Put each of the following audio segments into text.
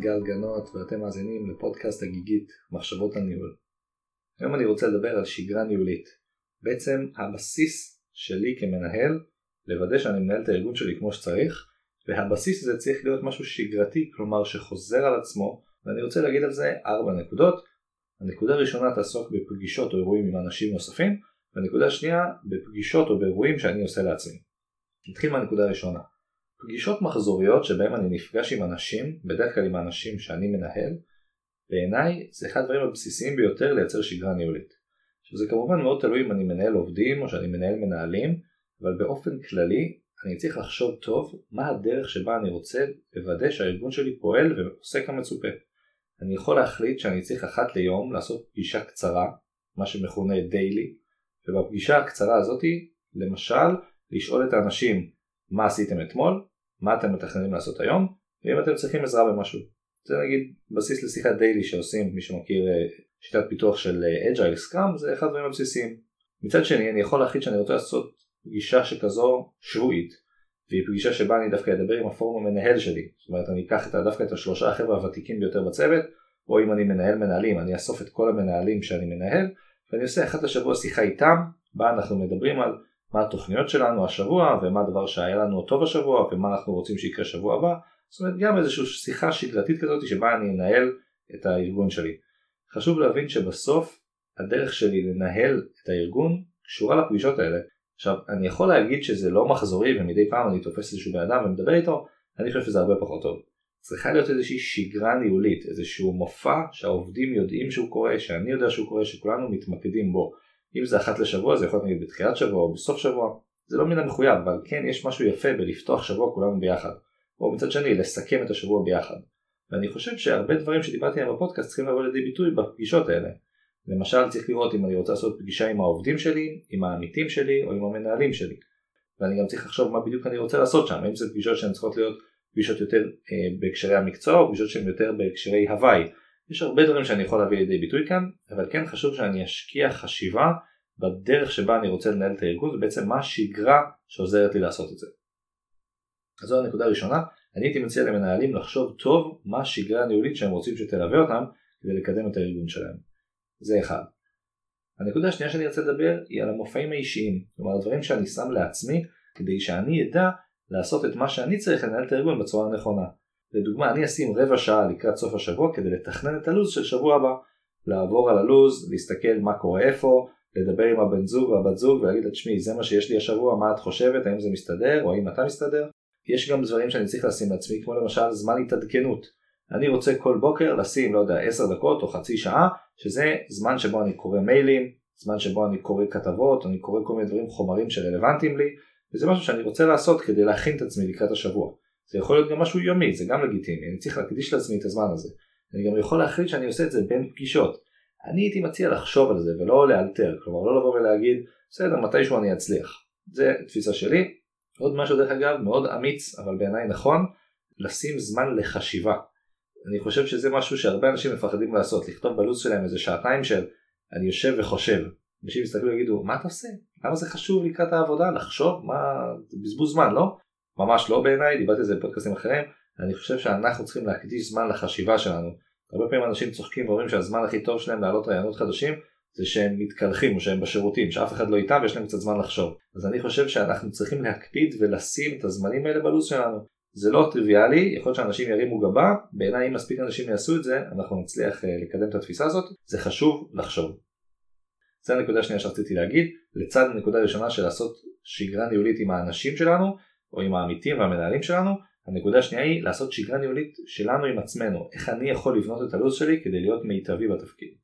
גל גנות ואתם מאזינים לפודקאסט הגיגית מחשבות הניהול. היום אני רוצה לדבר על שגרה ניהולית. בעצם הבסיס שלי כמנהל לוודא שאני מנהל את הארגון שלי כמו שצריך והבסיס הזה צריך להיות משהו שגרתי כלומר שחוזר על עצמו ואני רוצה להגיד על זה ארבע נקודות. הנקודה הראשונה תעסוק בפגישות או אירועים עם אנשים נוספים והנקודה השנייה בפגישות או באירועים שאני עושה לעצמי. נתחיל מהנקודה הראשונה. פגישות מחזוריות שבהן אני נפגש עם אנשים, בדרך כלל עם האנשים שאני מנהל, בעיניי זה אחד הדברים הבסיסיים ביותר לייצר שגרה ניהולית. שזה כמובן מאוד תלוי אם אני מנהל עובדים או שאני מנהל מנהלים, אבל באופן כללי אני צריך לחשוב טוב מה הדרך שבה אני רוצה לוודא שהארגון שלי פועל ועושה כמצופה. אני יכול להחליט שאני צריך אחת ליום לעשות פגישה קצרה, מה שמכונה דיילי, ובפגישה הקצרה הזאתי, למשל, לשאול את האנשים מה עשיתם אתמול, מה אתם מתכננים לעשות היום, ואם אתם צריכים עזרה במשהו. זה נגיד בסיס לשיחת דיילי שעושים, מי שמכיר אה, שיטת פיתוח של אג'ייל סקראם, זה אחד הדברים הבסיסיים. מצד שני, אני יכול להחליט שאני רוצה לעשות פגישה שכזו שבועית, והיא פגישה שבה אני דווקא אדבר עם הפורום המנהל שלי, זאת אומרת אני אקח את, דווקא את השלושה החבר'ה הוותיקים ביותר בצוות, או אם אני מנהל מנהלים, אני אאסוף את כל המנהלים שאני מנהל, ואני עושה אחת לשבוע שיחה איתם, בה אנחנו מדברים על מה התוכניות שלנו השבוע ומה הדבר שהיה לנו טוב השבוע ומה אנחנו רוצים שיקרה שבוע הבא זאת אומרת גם איזושהי שיחה שגרתית כזאת שבה אני אנהל את הארגון שלי. חשוב להבין שבסוף הדרך שלי לנהל את הארגון קשורה לפגישות האלה. עכשיו אני יכול להגיד שזה לא מחזורי ומדי פעם אני תופס איזשהו בן אדם ומדבר איתו אני חושב שזה הרבה פחות טוב. צריכה להיות איזושהי שגרה ניהולית, איזשהו מופע שהעובדים יודעים שהוא קורה, שאני יודע שהוא קורה, שכולנו מתמקדים בו. אם זה אחת לשבוע זה יכול להיות בתחילת שבוע או בסוף שבוע. זה לא מן המחויב אבל כן יש משהו יפה בלפתוח שבוע כולנו ביחד. או מצד שני לסכם את השבוע ביחד. ואני חושב שהרבה דברים שדיברתי עליהם בפודקאסט צריכים לבוא לידי ביטוי בפגישות האלה. למשל צריך לראות אם אני רוצה לעשות פגישה עם העובדים שלי, עם העמיתים שלי או עם המנהלים שלי. ואני גם צריך לחשוב מה בדיוק אני רוצה לעשות שם. אם זה פגישות שהן צריכות להיות פגישות יותר אה, בהקשרי המקצוע או פגישות שהן יותר בהקשרי הוואי יש הרבה דברים שאני יכול להביא לידי ביטוי כאן, אבל כן חשוב שאני אשקיע חשיבה בדרך שבה אני רוצה לנהל את הארגון ובעצם מה השגרה שעוזרת לי לעשות את זה. אז זו הנקודה הראשונה, אני הייתי מציע למנהלים לחשוב טוב מה השגרה הניהולית שהם רוצים שתלווה אותם כדי לקדם את הארגון שלהם. זה אחד. הנקודה השנייה שאני רוצה לדבר היא על המופעים האישיים, כלומר הדברים שאני שם לעצמי כדי שאני אדע לעשות את מה שאני צריך לנהל את הארגון בצורה הנכונה. לדוגמה אני אשים רבע שעה לקראת סוף השבוע כדי לתכנן את הלו"ז של שבוע הבא. לעבור על הלו"ז, להסתכל מה קורה איפה, לדבר עם הבן זוג או הבת זוג ולהגיד לה תשמעי זה מה שיש לי השבוע מה את חושבת האם זה מסתדר או האם אתה מסתדר. יש גם דברים שאני צריך לשים לעצמי כמו למשל זמן התעדכנות. אני רוצה כל בוקר לשים לא יודע 10 דקות או חצי שעה שזה זמן שבו אני קורא מיילים, זמן שבו אני קורא כתבות, אני קורא כל מיני דברים חומרים שרלוונטיים לי וזה משהו שאני רוצה לעשות כדי להכין את עצמי לקראת השבוע. זה יכול להיות גם משהו יומי, זה גם לגיטימי, אני צריך להקדיש לעצמי את הזמן הזה. אני גם יכול להחליט שאני עושה את זה בין פגישות. אני הייתי מציע לחשוב על זה ולא לאלתר, כלומר לא לבוא ולהגיד בסדר מתישהו אני אצליח. זה תפיסה שלי. עוד משהו דרך אגב מאוד אמיץ אבל בעיניי נכון, לשים זמן לחשיבה. אני חושב שזה משהו שהרבה אנשים מפחדים לעשות, לכתוב בלו"ז שלהם איזה שעתיים של אני יושב וחושב. אנשים יסתכלו ויגידו מה אתה עושה? למה זה חשוב לקראת העבודה? לחשוב? מה? בזבוז זמן לא? ממש לא בעיניי, דיברתי על זה בפודקאסטים אחרים, אני חושב שאנחנו צריכים להקדיש זמן לחשיבה שלנו. הרבה פעמים אנשים צוחקים ואומרים שהזמן הכי טוב שלהם להעלות רעיונות חדשים זה שהם מתקלחים או שהם בשירותים, שאף אחד לא איתם ויש להם קצת זמן לחשוב. אז אני חושב שאנחנו צריכים להקפיד ולשים את הזמנים האלה בלו"ז שלנו. זה לא טריוויאלי, יכול להיות שאנשים ירימו גבה, בעיניי אם מספיק אנשים יעשו את זה, אנחנו נצליח אה, לקדם את התפיסה הזאת, זה חשוב לחשוב. זו הנקודה השנייה שרציתי להגיד, לצד הנקודה הראשונה של לעשות שגרה ניהולית עם האנשים שלנו, או עם העמיתים והמנהלים שלנו, הנקודה השנייה היא לעשות שגרה ניהולית שלנו עם עצמנו, איך אני יכול לבנות את הלו"ז שלי כדי להיות מיטבי בתפקיד.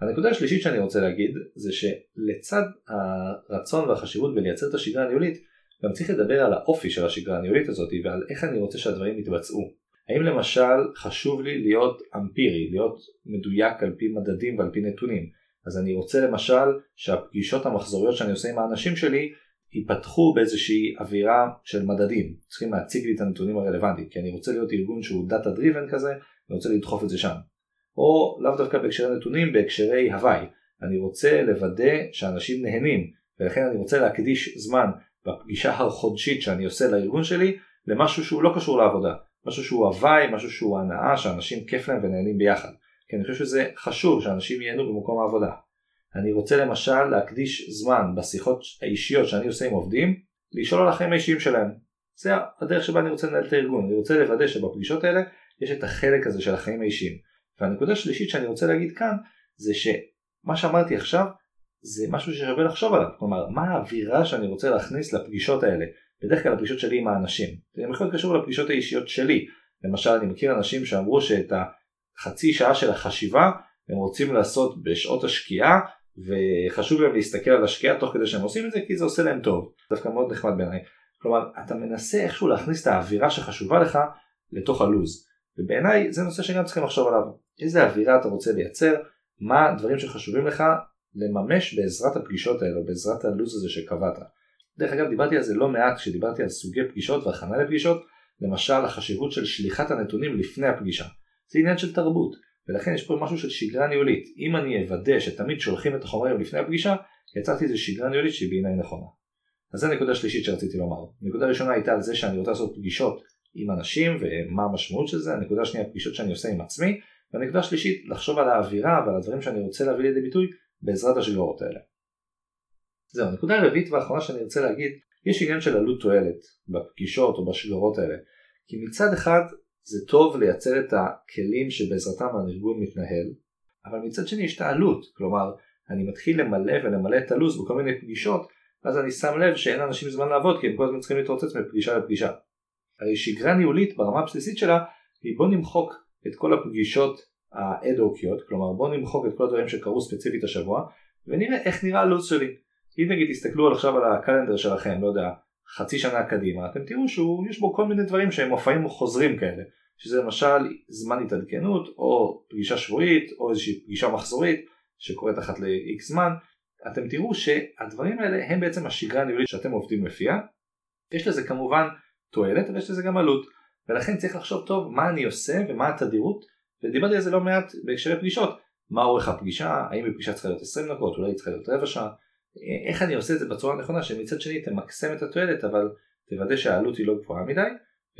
הנקודה השלישית שאני רוצה להגיד זה שלצד הרצון והחשיבות בלייצר את השגרה הניהולית גם צריך לדבר על האופי של השגרה הניהולית הזאת ועל איך אני רוצה שהדברים יתבצעו. האם למשל חשוב לי להיות אמפירי, להיות מדויק על פי מדדים ועל פי נתונים אז אני רוצה למשל שהפגישות המחזוריות שאני עושה עם האנשים שלי ייפתחו באיזושהי אווירה של מדדים, צריכים להציג לי את הנתונים הרלוונטיים, כי אני רוצה להיות ארגון שהוא data driven כזה, אני רוצה לדחוף את זה שם. או לאו דווקא בהקשרי נתונים, בהקשרי הוואי, אני רוצה לוודא שאנשים נהנים, ולכן אני רוצה להקדיש זמן בפגישה החודשית שאני עושה לארגון שלי למשהו שהוא לא קשור לעבודה. משהו שהוא הוואי, משהו שהוא הנאה, שאנשים כיף להם ונהנים ביחד. כי אני חושב שזה חשוב שאנשים ייהנו במקום העבודה. אני רוצה למשל להקדיש זמן בשיחות האישיות שאני עושה עם עובדים, לשאול על החיים האישיים שלהם. זה הדרך שבה אני רוצה לנהל את הארגון, אני רוצה לוודא שבפגישות האלה יש את החלק הזה של החיים האישיים. והנקודה השלישית שאני רוצה להגיד כאן זה שמה שאמרתי עכשיו זה משהו ששווה לחשוב עליו, כלומר מה האווירה שאני רוצה להכניס לפגישות האלה, בדרך כלל הפגישות שלי עם האנשים, זה יכול להיות קשור לפגישות האישיות שלי, למשל אני מכיר אנשים שאמרו שאת החצי שעה של החשיבה הם רוצים לעשות בשעות השקיעה וחשוב להם להסתכל על השקיעה תוך כדי שהם עושים את זה כי זה עושה להם טוב, דווקא מאוד נחמד בעיניי, כלומר אתה מנסה איכשהו להכניס את האווירה שחשובה לך לתוך הלוז, ובעיניי זה נושא שגם צריכים לחשוב עליו, איזה אווירה אתה רוצה לייצר, מה הדברים שחשובים לך לממש בעזרת הפגישות האלה, בעזרת הלו"ז הזה שקבעת. דרך אגב דיברתי על זה לא מעט כשדיברתי על סוגי פגישות והכנה לפגישות, למשל החשיבות של שליחת הנתונים לפני הפגישה. זה עניין של תרבות, ולכן יש פה משהו של שגרה ניהולית. אם אני אוודא שתמיד שולחים את החומרים לפני הפגישה, יצרתי איזה שגרה ניהולית שהיא בעיניי נכונה. אז זו הנקודה השלישית שרציתי לומר. נקודה ראשונה הייתה על זה שאני רוצה לעשות פגישות עם אנשים ומה המשמעות של זה, הנקודה השנייה פגישות שאני עושה עם עצמי, והנקודה השלישית לחשוב על האווירה ועל הדברים שאני רוצה להביא לידי ביטוי בעזרת השגרות האלה. זהו, הנקודה הרביעית והאחרונה שאני רוצה להגיד, יש עניין של עלות תועלת בפגישות או בשגרות האלה. כי מצד אחד זה טוב לייצר את הכלים שבעזרתם הארגון מתנהל, אבל מצד שני יש את העלות, כלומר אני מתחיל למלא ולמלא את הלו"ז בכל מיני פגישות, אז אני שם לב שאין לאנשים זמן לעבוד כי הם כל הזמן צריכים להתרוצץ מפגישה לפגישה. הרי שגרה ניהולית ברמה הבסיסית שלה היא בוא נמחוק את כל הפגישות האד-הוקיות, כלומר בוא נמחוק את כל הדברים שקרו ספציפית השבוע ונראה איך נראה הלו"ז שלי. אם נגיד תסתכלו עכשיו על הקלנדר שלכם, לא יודע, חצי שנה קדימה, אתם תראו שיש בו כל מיני דברים שהם מופעים חוזרים כאלה, שזה למשל זמן התעדכנות או פגישה שבועית או איזושהי פגישה מחזורית שקורית אחת ל-X זמן, אתם תראו שהדברים האלה הם בעצם השגרה הניהולית שאתם עובדים לפיה. יש לזה כמובן תועלת אבל יש לזה גם עלות, ולכן צריך לחשוב טוב מה אני עושה ומה התדירות, ודיברתי על זה לא מעט בהקשרי פגישות, מה אורך הפגישה, האם הפגישה צריכה להיות 20 דקות, אולי היא צריכה להיות רבע שעה, איך אני עושה את זה בצורה הנכונה שמצד שני תמקסם את התועלת אבל תוודא שהעלות היא לא גבוהה מדי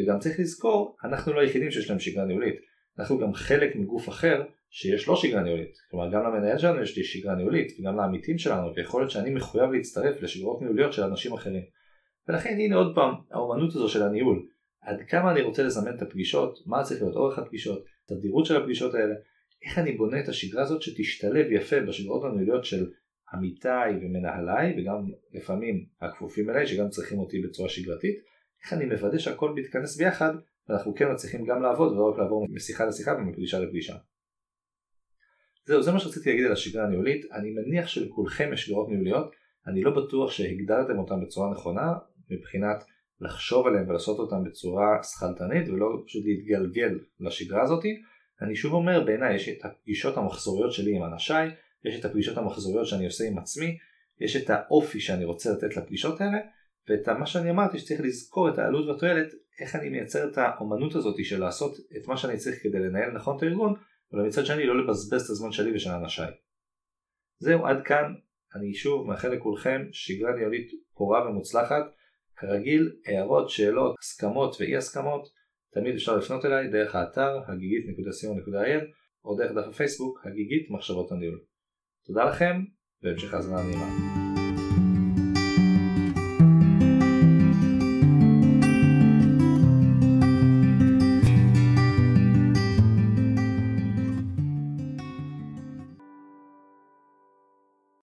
וגם צריך לזכור אנחנו לא היחידים שיש להם שגרה ניהולית. אנחנו גם חלק מגוף אחר שיש לו שגרה ניהולית. כלומר גם למנהל שלנו יש לי שגרה ניהולית וגם לעמיתים שלנו ויכול להיות שאני מחויב להצטרף לשגרות ניהוליות של אנשים אחרים. ולכן הנה עוד פעם האומנות הזו של הניהול. עד כמה אני רוצה לזמן את הפגישות מה צריך להיות אורך הפגישות תדירות של הפגישות האלה איך אני בונה את השגרה הזאת שתשתלב יפה בשגרות הניהוליות של עמיתיי ומנהליי וגם לפעמים הכפופים אליי שגם צריכים אותי בצורה שגרתית, איך אני מוודא שהכל מתכנס ביחד ואנחנו כן מצליחים גם לעבוד ולא רק לעבור משיחה לשיחה ומפגישה לפגישה. זהו, זה מה שרציתי להגיד על השגרה הניהולית, אני מניח שלכולכם יש שגרות ניהוליות, אני לא בטוח שהגדרתם אותן בצורה נכונה מבחינת לחשוב עליהן ולעשות אותן בצורה שכלתנית ולא פשוט להתגלגל לשגרה הזאתי. אני שוב אומר בעיניי יש את הפגישות המחזוריות שלי עם אנשיי יש את הפגישות המחזוריות שאני עושה עם עצמי, יש את האופי שאני רוצה לתת לפגישות האלה, ואת מה שאני אמרתי שצריך לזכור את העלות והתועלת, איך אני מייצר את האומנות הזאת של לעשות את מה שאני צריך כדי לנהל נכון את הארגון, אבל מצד שני לא לבזבז את הזמן שלי ושל אנשיי. זהו עד כאן, אני שוב מאחל לכולכם שגרה ניהולית פורה ומוצלחת, כרגיל הערות, שאלות, הסכמות ואי הסכמות, תמיד אפשר לפנות אליי דרך האתר הגיגית.co.il או דרך דף הפייסבוק הגיגית מחשבות הניהול. תודה לכם והמשך האזנה נעימה.